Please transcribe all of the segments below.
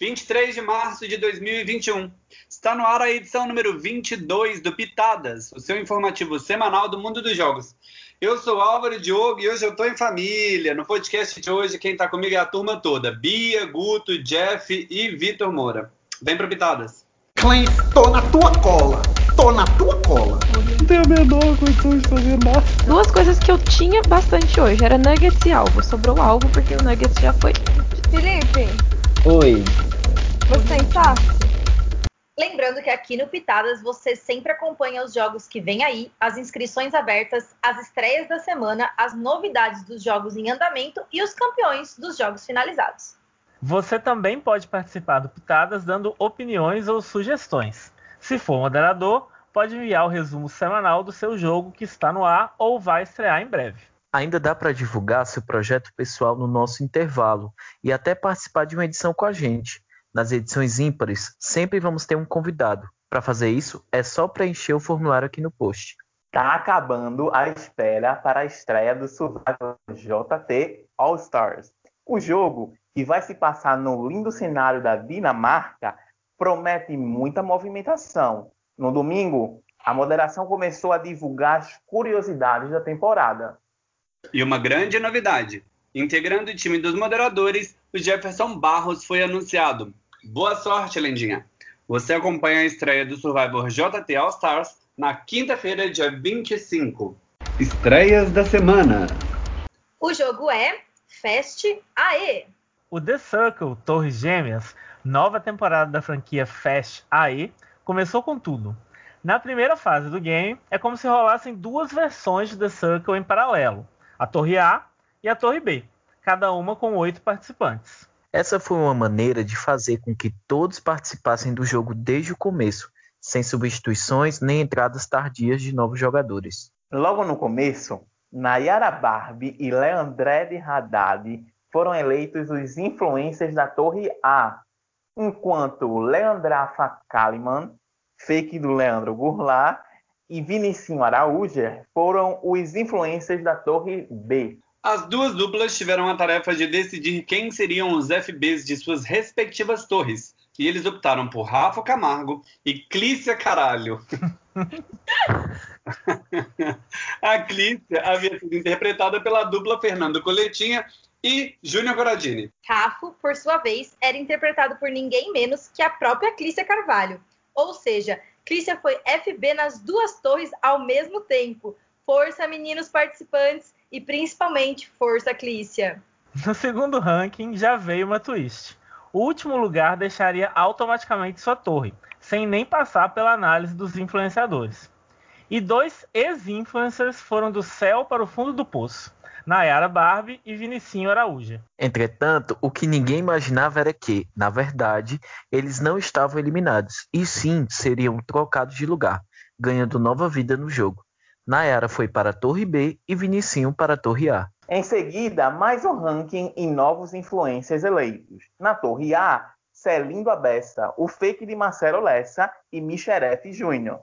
23 de março de 2021. Está no ar a edição número 22 do Pitadas, o seu informativo semanal do mundo dos jogos. Eu sou Álvaro Diogo e hoje eu estou em família. No podcast de hoje, quem está comigo é a turma toda: Bia, Guto, Jeff e Vitor Moura. Vem pro Pitadas. Clem, tô na tua cola. Tô na tua cola. Não tenho a menor condição de fazer nada. Duas coisas que eu tinha bastante hoje era nuggets e alvo. Sobrou alvo porque o nuggets já foi. Felipe, Oi. você saque? Lembrando que aqui no Pitadas você sempre acompanha os jogos que vem aí, as inscrições abertas, as estreias da semana, as novidades dos jogos em andamento e os campeões dos jogos finalizados. Você também pode participar do Pitadas dando opiniões ou sugestões. Se for moderador, pode enviar o resumo semanal do seu jogo que está no ar ou vai estrear em breve. Ainda dá para divulgar seu projeto pessoal no nosso intervalo e até participar de uma edição com a gente. Nas edições ímpares, sempre vamos ter um convidado. Para fazer isso, é só preencher o formulário aqui no post. Tá acabando a espera para a estreia do Survival JT All Stars. O jogo, que vai se passar no lindo cenário da Dinamarca, promete muita movimentação. No domingo, a moderação começou a divulgar as curiosidades da temporada. E uma grande novidade: integrando o time dos moderadores, o Jefferson Barros foi anunciado. Boa sorte, Lendinha! Você acompanha a estreia do Survivor JT All Stars na quinta-feira, dia 25. Estreias da semana. O jogo é Fest AE. O The Circle Torres Gêmeas, nova temporada da franquia Fast AE, começou com tudo. Na primeira fase do game, é como se rolassem duas versões de The Circle em paralelo, a Torre A e a Torre B, cada uma com oito participantes. Essa foi uma maneira de fazer com que todos participassem do jogo desde o começo, sem substituições nem entradas tardias de novos jogadores. Logo no começo, Nayara Barbie e Leandré de Haddad foram eleitos os influencers da Torre A, enquanto Leandrafa Kalimann, fake do Leandro Gourlat, e Vinicinho Araújo foram os influencers da Torre B. As duas duplas tiveram a tarefa de decidir quem seriam os FBs de suas respectivas torres. E eles optaram por Rafa Camargo e Clícia Caralho. a Clícia havia sido interpretada pela dupla Fernando Coletinha e Júnior Coradini. Rafo, por sua vez, era interpretado por ninguém menos que a própria Clícia Carvalho. Ou seja, Clícia foi FB nas duas torres ao mesmo tempo. Força, meninos participantes, e principalmente força, Clícia. No segundo ranking já veio uma twist. O último lugar deixaria automaticamente sua torre, sem nem passar pela análise dos influenciadores. E dois ex-influencers foram do céu para o fundo do poço. Nayara Barbie e Vinicinho Araújo. Entretanto, o que ninguém imaginava era que, na verdade, eles não estavam eliminados, e sim seriam trocados de lugar, ganhando nova vida no jogo. Nayara foi para a Torre B e Vinicinho para a Torre A. Em seguida, mais um ranking e novos influencers eleitos. Na Torre A, Celindo Abessa, o fake de Marcelo Lessa e Micheref Júnior.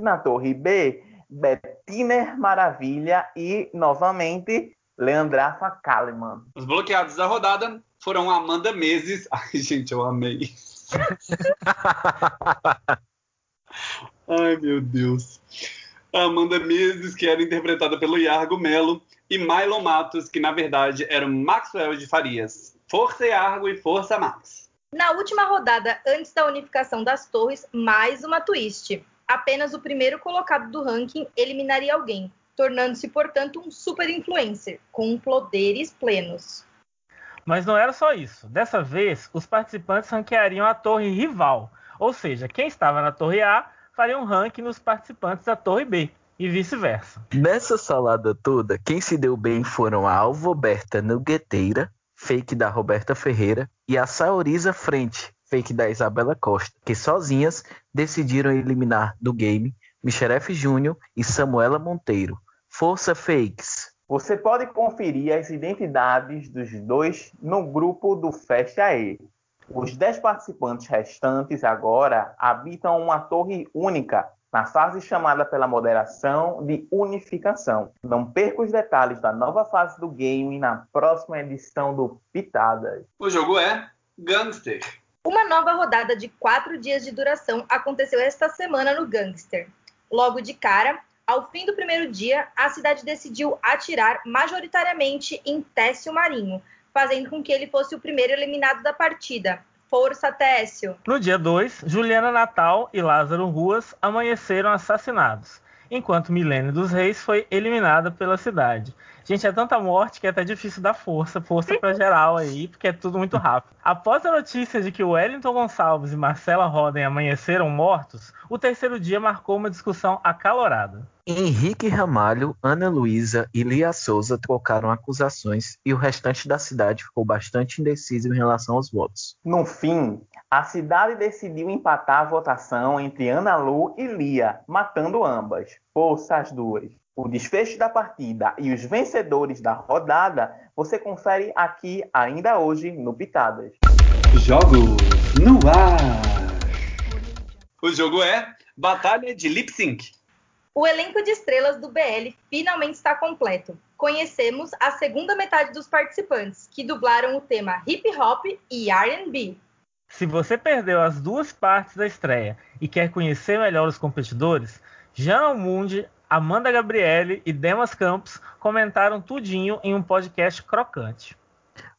Na Torre B, Bettiner Maravilha e, novamente, Leandrafa Kalimann. Os bloqueados da rodada foram Amanda Meses. Ai, gente, eu amei. Ai, meu Deus. A Amanda Meses, que era interpretada pelo Iargo Melo, e Milo Matos, que na verdade era o Maxwell de Farias. Força Iargo e força Max. Na última rodada, antes da unificação das torres, mais uma twist. Apenas o primeiro colocado do ranking eliminaria alguém, tornando-se, portanto, um super influencer, com poderes plenos. Mas não era só isso. Dessa vez, os participantes ranqueariam a torre rival, ou seja, quem estava na torre A faria um ranking nos participantes da torre B, e vice-versa. Nessa salada toda, quem se deu bem foram a Alvoberta Nugueteira, fake da Roberta Ferreira, e a Saoriza Frente, fake da Isabela Costa, que sozinhas decidiram eliminar do game Micheref Júnior e Samuela Monteiro. Força Fakes! Você pode conferir as identidades dos dois no grupo do Festa Aí. Os 10 participantes restantes agora habitam uma torre única na fase chamada pela moderação de unificação. Não perca os detalhes da nova fase do game na próxima edição do Pitadas. O jogo é Gangster. Uma nova rodada de quatro dias de duração aconteceu esta semana no Gangster. Logo de cara, ao fim do primeiro dia, a cidade decidiu atirar majoritariamente em Técio Marinho, fazendo com que ele fosse o primeiro eliminado da partida. Força, Técio! No dia 2, Juliana Natal e Lázaro Ruas amanheceram assassinados, enquanto Milênio dos Reis foi eliminada pela cidade. Gente, é tanta morte que é até difícil dar força, força pra geral aí, porque é tudo muito rápido. Após a notícia de que Wellington Gonçalves e Marcela Roden amanheceram mortos, o terceiro dia marcou uma discussão acalorada. Henrique Ramalho, Ana Luísa e Lia Souza trocaram acusações e o restante da cidade ficou bastante indeciso em relação aos votos. No fim, a cidade decidiu empatar a votação entre Ana Lu e Lia, matando ambas. Força as duas. O desfecho da partida e os vencedores da rodada você confere aqui ainda hoje no Pitadas. Jogos no ar. O jogo é Batalha de Lip Sync. O elenco de estrelas do BL finalmente está completo. Conhecemos a segunda metade dos participantes, que dublaram o tema hip hop e R&B. Se você perdeu as duas partes da estreia e quer conhecer melhor os competidores, Jean Almundi, Amanda Gabriele e Demas Campos comentaram tudinho em um podcast crocante.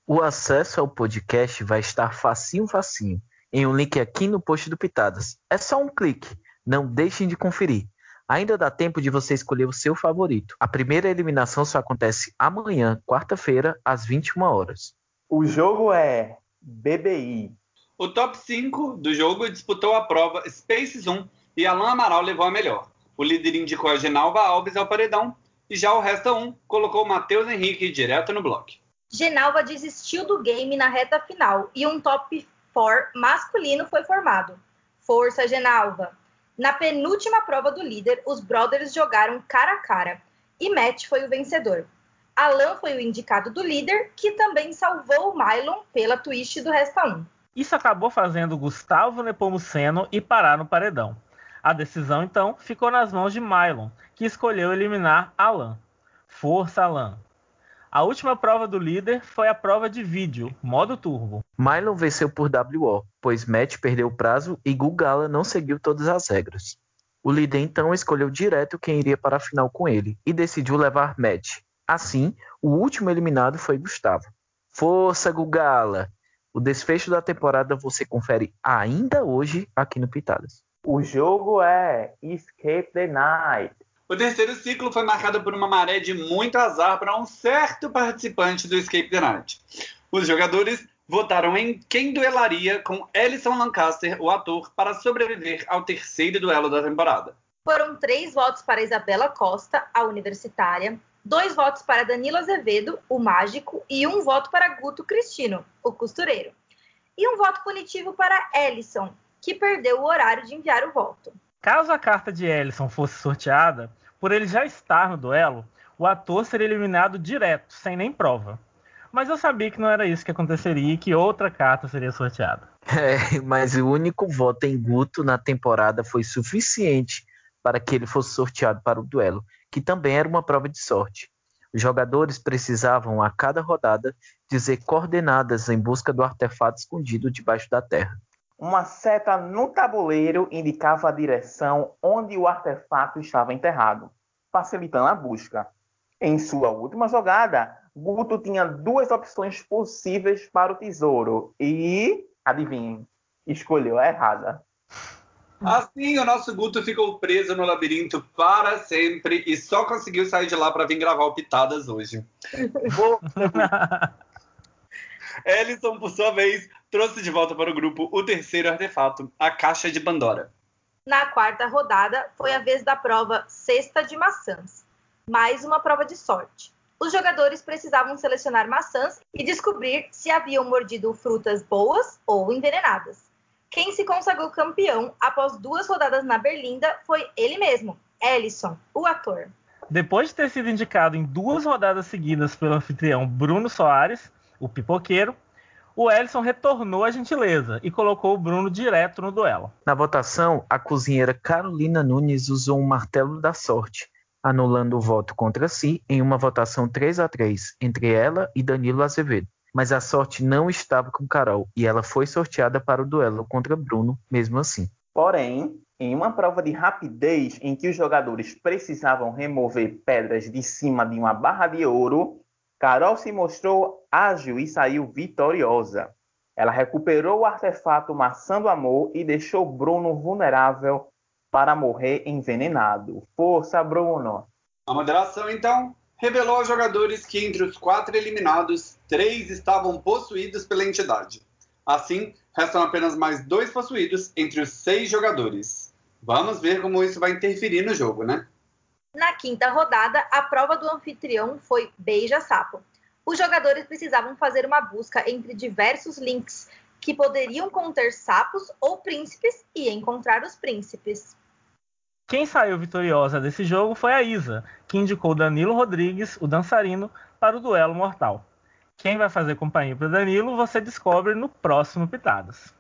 O acesso ao podcast vai estar facinho facinho, em um link aqui no post do Pitadas. É só um clique, não deixem de conferir. Ainda dá tempo de você escolher o seu favorito. A primeira eliminação só acontece amanhã, quarta-feira, às 21 horas. O jogo é BBI. O top 5 do jogo disputou a prova Spaces 1 e Alan Amaral levou a melhor. O líder indicou a Genalva Alves ao paredão e já o Resta 1 colocou o Matheus Henrique direto no bloco. Genalva desistiu do game na reta final e um top 4 masculino foi formado. Força, Genalva! Na penúltima prova do líder, os brothers jogaram cara a cara e Matt foi o vencedor. Alan foi o indicado do líder, que também salvou o Mylon pela twist do Resta 1. Isso acabou fazendo Gustavo Nepomuceno ir parar no paredão. A decisão, então, ficou nas mãos de Mylon, que escolheu eliminar Alan. Força, Alan! A última prova do líder foi a prova de vídeo, modo turbo. Mylon venceu por WO, pois Matt perdeu o prazo e Gugala não seguiu todas as regras. O líder então escolheu direto quem iria para a final com ele e decidiu levar Matt. Assim, o último eliminado foi Gustavo. Força, Gugala! O desfecho da temporada você confere ainda hoje aqui no Pitadas. O jogo é Escape the Night. O terceiro ciclo foi marcado por uma maré de muito azar para um certo participante do Escape the Night. Os jogadores votaram em quem duelaria com Ellison Lancaster, o ator, para sobreviver ao terceiro duelo da temporada. Foram três votos para Isabela Costa, a universitária, dois votos para Danilo Azevedo, o mágico, e um voto para Guto Cristino, o costureiro. E um voto punitivo para Ellison, que perdeu o horário de enviar o voto. Caso a carta de Ellison fosse sorteada, por ele já estar no duelo, o ator seria eliminado direto, sem nem prova. Mas eu sabia que não era isso que aconteceria e que outra carta seria sorteada. É, mas o único voto em Guto na temporada foi suficiente para que ele fosse sorteado para o duelo, que também era uma prova de sorte. Os jogadores precisavam, a cada rodada, dizer coordenadas em busca do artefato escondido debaixo da terra. Uma seta no tabuleiro indicava a direção onde o artefato estava enterrado, facilitando a busca. Em sua última jogada, Guto tinha duas opções possíveis para o tesouro e, adivinhem, escolheu a errada. Assim, o nosso Guto ficou preso no labirinto para sempre e só conseguiu sair de lá para vir gravar o Pitadas hoje. Vou... Ellison, por sua vez, trouxe de volta para o grupo o terceiro artefato, a Caixa de Pandora. Na quarta rodada, foi a vez da prova Cesta de Maçãs, mais uma prova de sorte. Os jogadores precisavam selecionar maçãs e descobrir se haviam mordido frutas boas ou envenenadas. Quem se consagrou campeão após duas rodadas na Berlinda foi ele mesmo, Ellison, o ator. Depois de ter sido indicado em duas rodadas seguidas pelo anfitrião Bruno Soares, o pipoqueiro, o Ellison retornou à gentileza e colocou o Bruno direto no duelo. Na votação, a cozinheira Carolina Nunes usou um martelo da sorte, anulando o voto contra si em uma votação 3 a 3 entre ela e Danilo Azevedo. mas a sorte não estava com Carol e ela foi sorteada para o duelo contra Bruno, mesmo assim. Porém, em uma prova de rapidez em que os jogadores precisavam remover pedras de cima de uma barra de ouro, Carol se mostrou ágil e saiu vitoriosa. Ela recuperou o artefato Maçã do Amor e deixou Bruno vulnerável para morrer envenenado. Força, Bruno! A moderação, então, revelou aos jogadores que entre os quatro eliminados, três estavam possuídos pela entidade. Assim, restam apenas mais dois possuídos entre os seis jogadores. Vamos ver como isso vai interferir no jogo, né? Na quinta rodada, a prova do anfitrião foi Beija Sapo. Os jogadores precisavam fazer uma busca entre diversos links que poderiam conter sapos ou príncipes e encontrar os príncipes. Quem saiu vitoriosa desse jogo foi a Isa, que indicou Danilo Rodrigues, o dançarino, para o duelo mortal. Quem vai fazer companhia para Danilo você descobre no próximo Pitadas.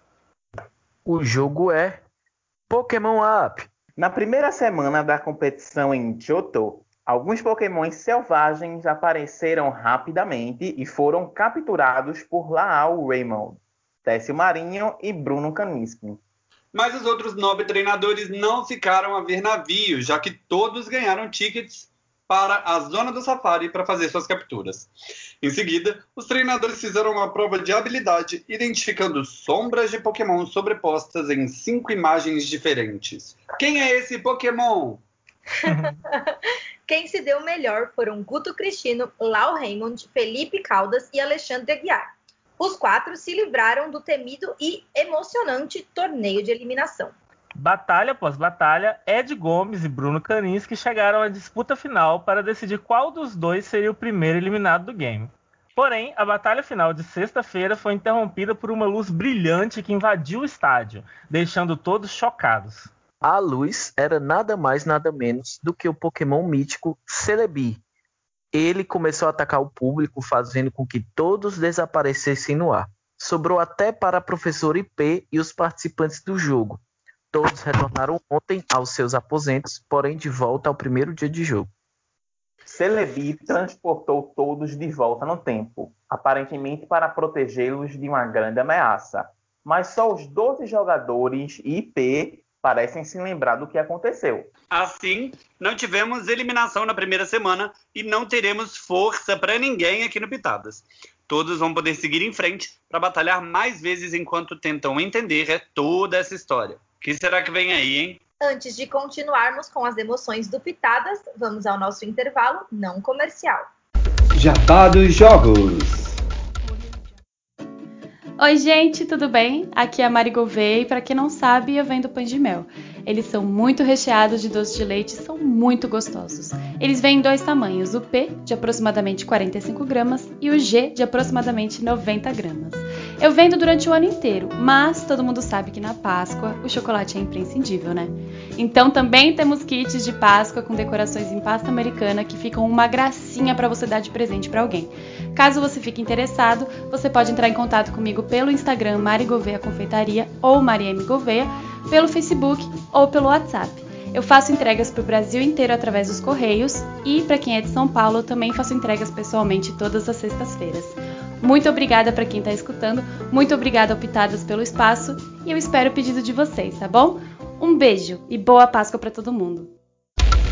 O jogo é Pokémon Up. Na primeira semana da competição em Johto, alguns pokémons selvagens apareceram rapidamente e foram capturados por Laal Raymond, Técio Marinho e Bruno Kaniski. Mas os outros nove treinadores não ficaram a ver navio, já que todos ganharam tickets para a zona do safari para fazer suas capturas. Em seguida, os treinadores fizeram uma prova de habilidade, identificando sombras de Pokémon sobrepostas em cinco imagens diferentes. Quem é esse Pokémon? Quem se deu melhor foram Guto Cristino, Lau Raymond, Felipe Caldas e Alexandre Aguiar. Os quatro se livraram do temido e emocionante torneio de eliminação. Batalha após batalha, Ed Gomes e Bruno Kaninski chegaram à disputa final para decidir qual dos dois seria o primeiro eliminado do game. Porém, a batalha final de sexta-feira foi interrompida por uma luz brilhante que invadiu o estádio, deixando todos chocados. A luz era nada mais nada menos do que o Pokémon mítico Celebi. Ele começou a atacar o público, fazendo com que todos desaparecessem no ar. Sobrou até para a professora IP e os participantes do jogo, Todos retornaram ontem aos seus aposentos, porém de volta ao primeiro dia de jogo. Celebi transportou todos de volta no tempo, aparentemente para protegê-los de uma grande ameaça. Mas só os 12 jogadores e IP parecem se lembrar do que aconteceu. Assim, não tivemos eliminação na primeira semana e não teremos força para ninguém aqui no Pitadas. Todos vão poder seguir em frente para batalhar mais vezes enquanto tentam entender toda essa história. O que será que vem aí, hein? Antes de continuarmos com as emoções do Pitadas, vamos ao nosso intervalo não comercial. Jabá dos Jogos. Oi, gente, tudo bem? Aqui é a Mari Gouveia e para quem não sabe, eu venho do Pães de Mel. Eles são muito recheados de doce de leite e são muito gostosos. Eles vêm em dois tamanhos, o P, de aproximadamente 45 gramas, e o G, de aproximadamente 90 gramas. Eu vendo durante o ano inteiro, mas todo mundo sabe que na Páscoa o chocolate é imprescindível, né? Então também temos kits de Páscoa com decorações em pasta americana que ficam uma gracinha para você dar de presente para alguém. Caso você fique interessado, você pode entrar em contato comigo pelo Instagram Mari Gouveia Confeitaria ou Marieme Gouveia, pelo Facebook ou pelo WhatsApp. Eu faço entregas para o Brasil inteiro através dos correios e para quem é de São Paulo eu também faço entregas pessoalmente todas as sextas-feiras. Muito obrigada para quem está escutando, muito obrigada ao Pitadas pelo espaço e eu espero o pedido de vocês, tá bom? Um beijo e boa Páscoa para todo mundo.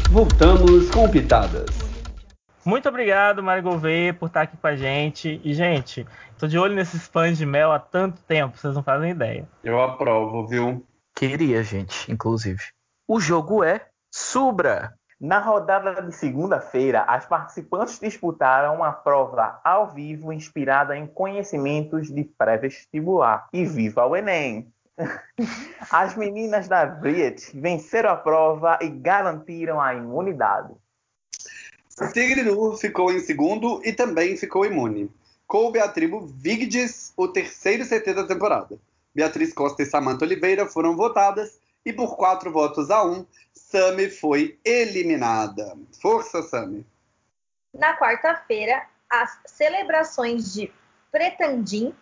Voltamos com Pitadas. Muito obrigado, Mário Gouveia, por estar aqui com a gente. E, gente, tô de olho nesses pães de mel há tanto tempo, vocês não fazem ideia. Eu aprovo, viu? Queria, gente, inclusive. O jogo é Subra. Na rodada de segunda-feira, as participantes disputaram uma prova ao vivo inspirada em conhecimentos de pré-vestibular. E viva o Enem! As meninas da Briet venceram a prova e garantiram a imunidade. Sigridur ficou em segundo e também ficou imune. Coube à tribo Vigdis, o terceiro CT da temporada. Beatriz Costa e Samanta Oliveira foram votadas e por quatro votos a um, Sami foi eliminada. Força, Sami. Na quarta-feira, as celebrações de Pretandim,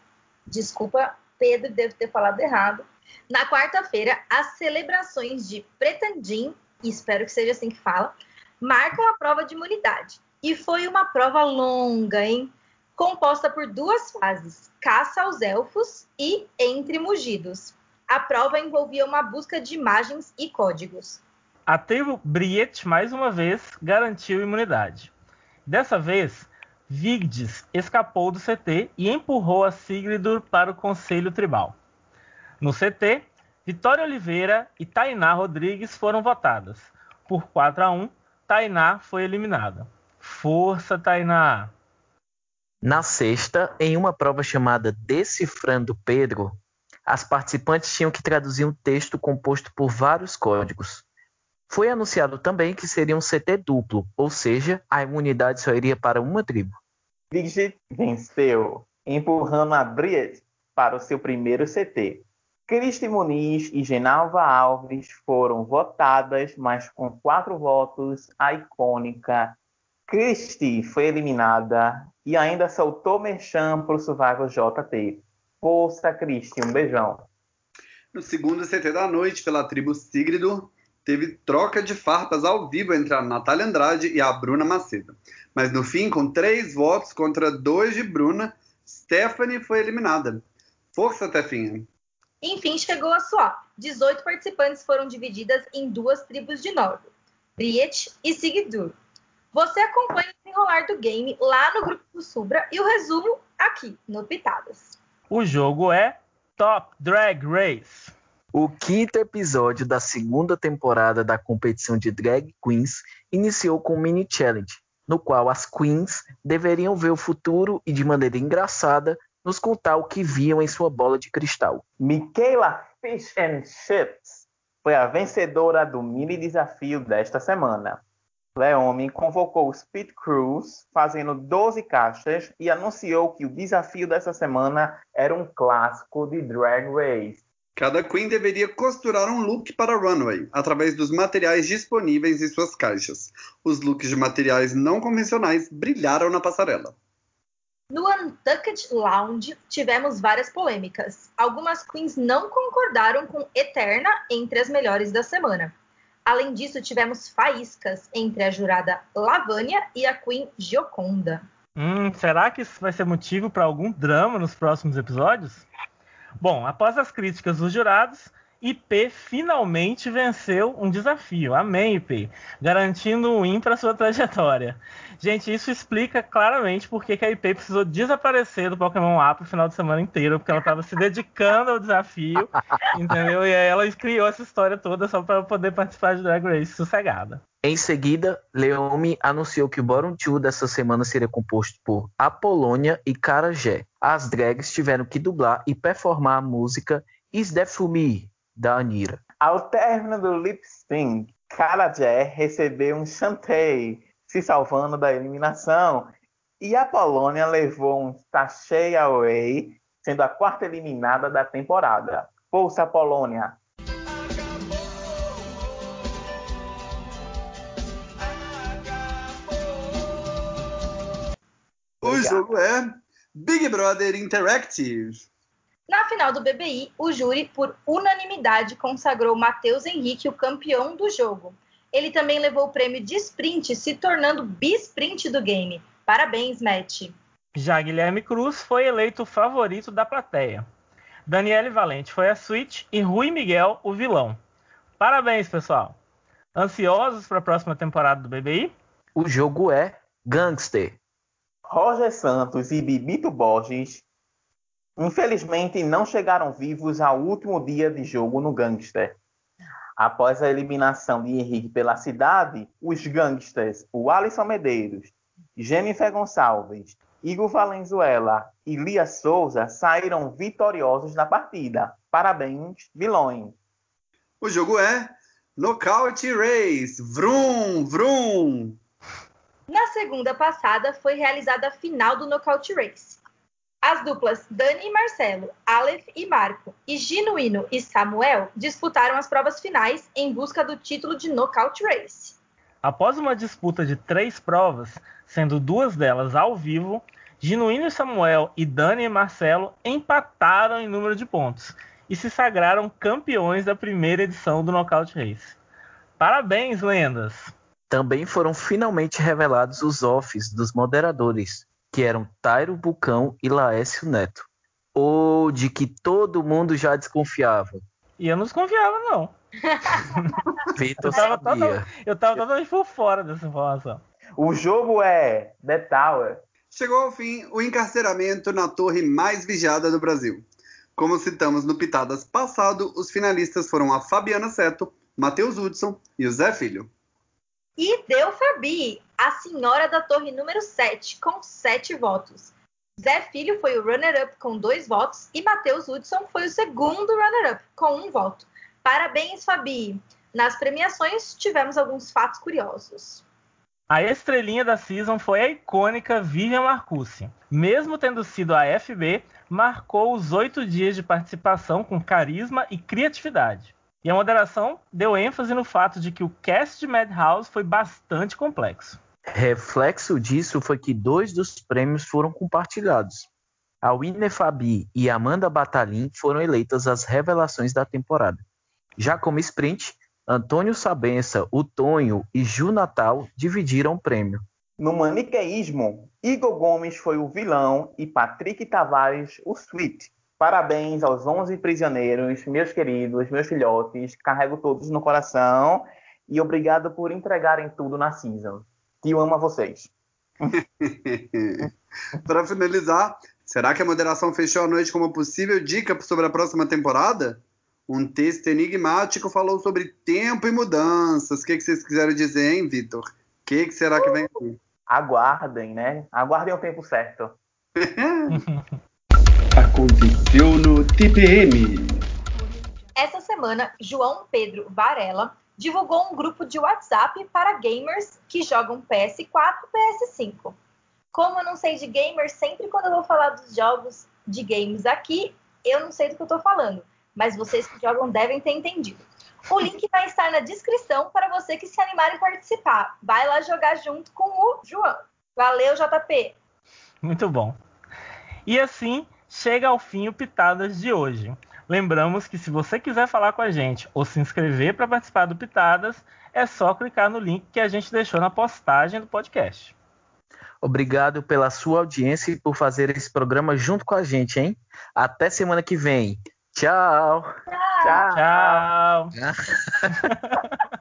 desculpa, Pedro deve ter falado errado. Na quarta-feira, as celebrações de Pretandim, espero que seja assim que fala, marcam a prova de imunidade. E foi uma prova longa, hein? Composta por duas fases: caça aos elfos e entre mugidos. A prova envolvia uma busca de imagens e códigos. A tribo Briet, mais uma vez, garantiu imunidade. Dessa vez, Vigdis escapou do CT e empurrou a Sigridur para o Conselho Tribal. No CT, Vitória Oliveira e Tainá Rodrigues foram votadas. Por 4 a 1, Tainá foi eliminada. Força, Tainá! Na sexta, em uma prova chamada Decifrando Pedro, as participantes tinham que traduzir um texto composto por vários códigos. Foi anunciado também que seria um CT duplo, ou seja, a imunidade só iria para uma tribo. Brigitte venceu, empurrando a Briette para o seu primeiro CT. Cristi Muniz e Genalva Alves foram votadas, mas com quatro votos, a icônica Cristi foi eliminada e ainda soltou merchan para o Survival JT. Força, Cristi, um beijão. No segundo CT da noite, pela tribo Sigrido, teve troca de farpas ao vivo entre a Natália Andrade e a Bruna Macedo. Mas no fim, com três votos contra dois de Bruna, Stephanie foi eliminada. Força, Tefinha! Enfim, chegou a sua. 18 participantes foram divididas em duas tribos de novo, Briet e Sigdur. Você acompanha o desenrolar do game lá no grupo do Subra e o resumo aqui no Pitadas. O jogo é Top Drag Race. O quinto episódio da segunda temporada da competição de drag queens iniciou com um mini challenge, no qual as queens deveriam ver o futuro e, de maneira engraçada, nos contar o que viam em sua bola de cristal. Michaela Fish and Chips foi a vencedora do mini desafio desta semana. Leomi convocou os Pit Crews, fazendo 12 caixas, e anunciou que o desafio dessa semana era um clássico de Drag Race. Cada queen deveria costurar um look para a runway, através dos materiais disponíveis em suas caixas. Os looks de materiais não convencionais brilharam na passarela. No Untucked Lounge, tivemos várias polêmicas. Algumas queens não concordaram com Eterna entre as melhores da semana. Além disso, tivemos faíscas entre a jurada Lavânia e a Queen Gioconda. Hum, será que isso vai ser motivo para algum drama nos próximos episódios? Bom, após as críticas dos jurados, IP finalmente venceu um desafio. Amém, IP. Garantindo um win para sua trajetória. Gente, isso explica claramente por que a IP precisou desaparecer do Pokémon App o final de semana inteiro, porque ela estava se dedicando ao desafio, entendeu? E aí ela criou essa história toda só para poder participar de Drag Race sossegada. Em seguida, Leomi anunciou que o Bottom 2 dessa semana seria composto por Apolônia e Carajé. As drags tiveram que dublar e performar a música Is That For Me, da Anira. Ao término do lip sync, Carajé recebeu um chantei, se salvando da eliminação, e a Polônia levou um sachê away, sendo a quarta eliminada da temporada. Força Polônia! O jogo é Big Brother Interactive. Na final do BBI, o júri, por unanimidade, consagrou Matheus Henrique o campeão do jogo. Ele também levou o prêmio de sprint, se tornando bisprint do game. Parabéns, Matt. Já Guilherme Cruz foi eleito o favorito da plateia. Daniele Valente foi a Switch e Rui Miguel o vilão. Parabéns, pessoal. Ansiosos para a próxima temporada do BBI? O jogo é Gangster. Roger Santos e Bibito Borges infelizmente não chegaram vivos ao último dia de jogo no Gangster. Após a eliminação de Henrique pela cidade, os gangsters, o Alisson Medeiros, Jennifer Gonçalves, Igor Valenzuela e Lia Souza saíram vitoriosos da partida. Parabéns, vilões! O jogo é Knockout Race. Vrum, vrum. Na segunda passada foi realizada a final do Knockout Race. As duplas Dani e Marcelo, Aleph e Marco, e Genuíno e Samuel disputaram as provas finais em busca do título de Knockout Race. Após uma disputa de três provas, sendo duas delas ao vivo, Genuíno e Samuel e Dani e Marcelo empataram em número de pontos e se sagraram campeões da primeira edição do Knockout Race. Parabéns, lendas! Também foram finalmente revelados os offs dos moderadores, que eram Tairo Bucão e Laércio Neto. Ou de que todo mundo já desconfiava. E eu não desconfiava, não. Vitor Eu tava, sabia. total- eu tava totalmente por fora dessa informação. O jogo é The Tower. Chegou ao fim o encarceramento na torre mais vigiada do Brasil. Como citamos no Pitadas passado, os finalistas foram a Fabiana Seto, Matheus Hudson e o Zé Filho. E deu Fabi, a senhora da torre número 7, com 7 votos. Zé Filho foi o runner-up com 2 votos e Matheus Hudson foi o segundo runner-up com 1 voto. Parabéns, Fabi! Nas premiações tivemos alguns fatos curiosos. A estrelinha da season foi a icônica Vivian Marcucci. Mesmo tendo sido a FB, marcou os oito dias de participação com carisma e criatividade. E a moderação deu ênfase no fato de que o cast de Madhouse foi bastante complexo. Reflexo disso foi que dois dos prêmios foram compartilhados. A Winner Fabi e Amanda Batalin foram eleitas as revelações da temporada. Já como sprint, Antônio Sabença, o Tonho e Ju Natal dividiram o prêmio. No maniqueísmo, Igor Gomes foi o vilão e Patrick Tavares o sweet. Parabéns aos 11 prisioneiros, meus queridos, meus filhotes. Carrego todos no coração e obrigado por entregarem tudo na season. Que eu amo a vocês. Para finalizar, será que a moderação fechou a noite com uma possível dica sobre a próxima temporada? Um texto enigmático falou sobre tempo e mudanças. O que, que vocês quiseram dizer, hein, Vitor? O que, que será que vem aí? Aguardem, né? Aguardem o tempo certo. Aconteceu no TPM. Essa semana, João Pedro Varela divulgou um grupo de WhatsApp para gamers que jogam PS4 e PS5. Como eu não sei de gamers, sempre quando eu vou falar dos jogos de games aqui, eu não sei do que eu tô falando, mas vocês que jogam devem ter entendido. O link vai estar na descrição para você que se animar em participar. Vai lá jogar junto com o João. Valeu, JP! Muito bom. E assim chega ao fim o Pitadas de hoje. Lembramos que se você quiser falar com a gente ou se inscrever para participar do Pitadas, é só clicar no link que a gente deixou na postagem do podcast. Obrigado pela sua audiência e por fazer esse programa junto com a gente, hein? Até semana que vem. Tchau! Tchau. Tchau!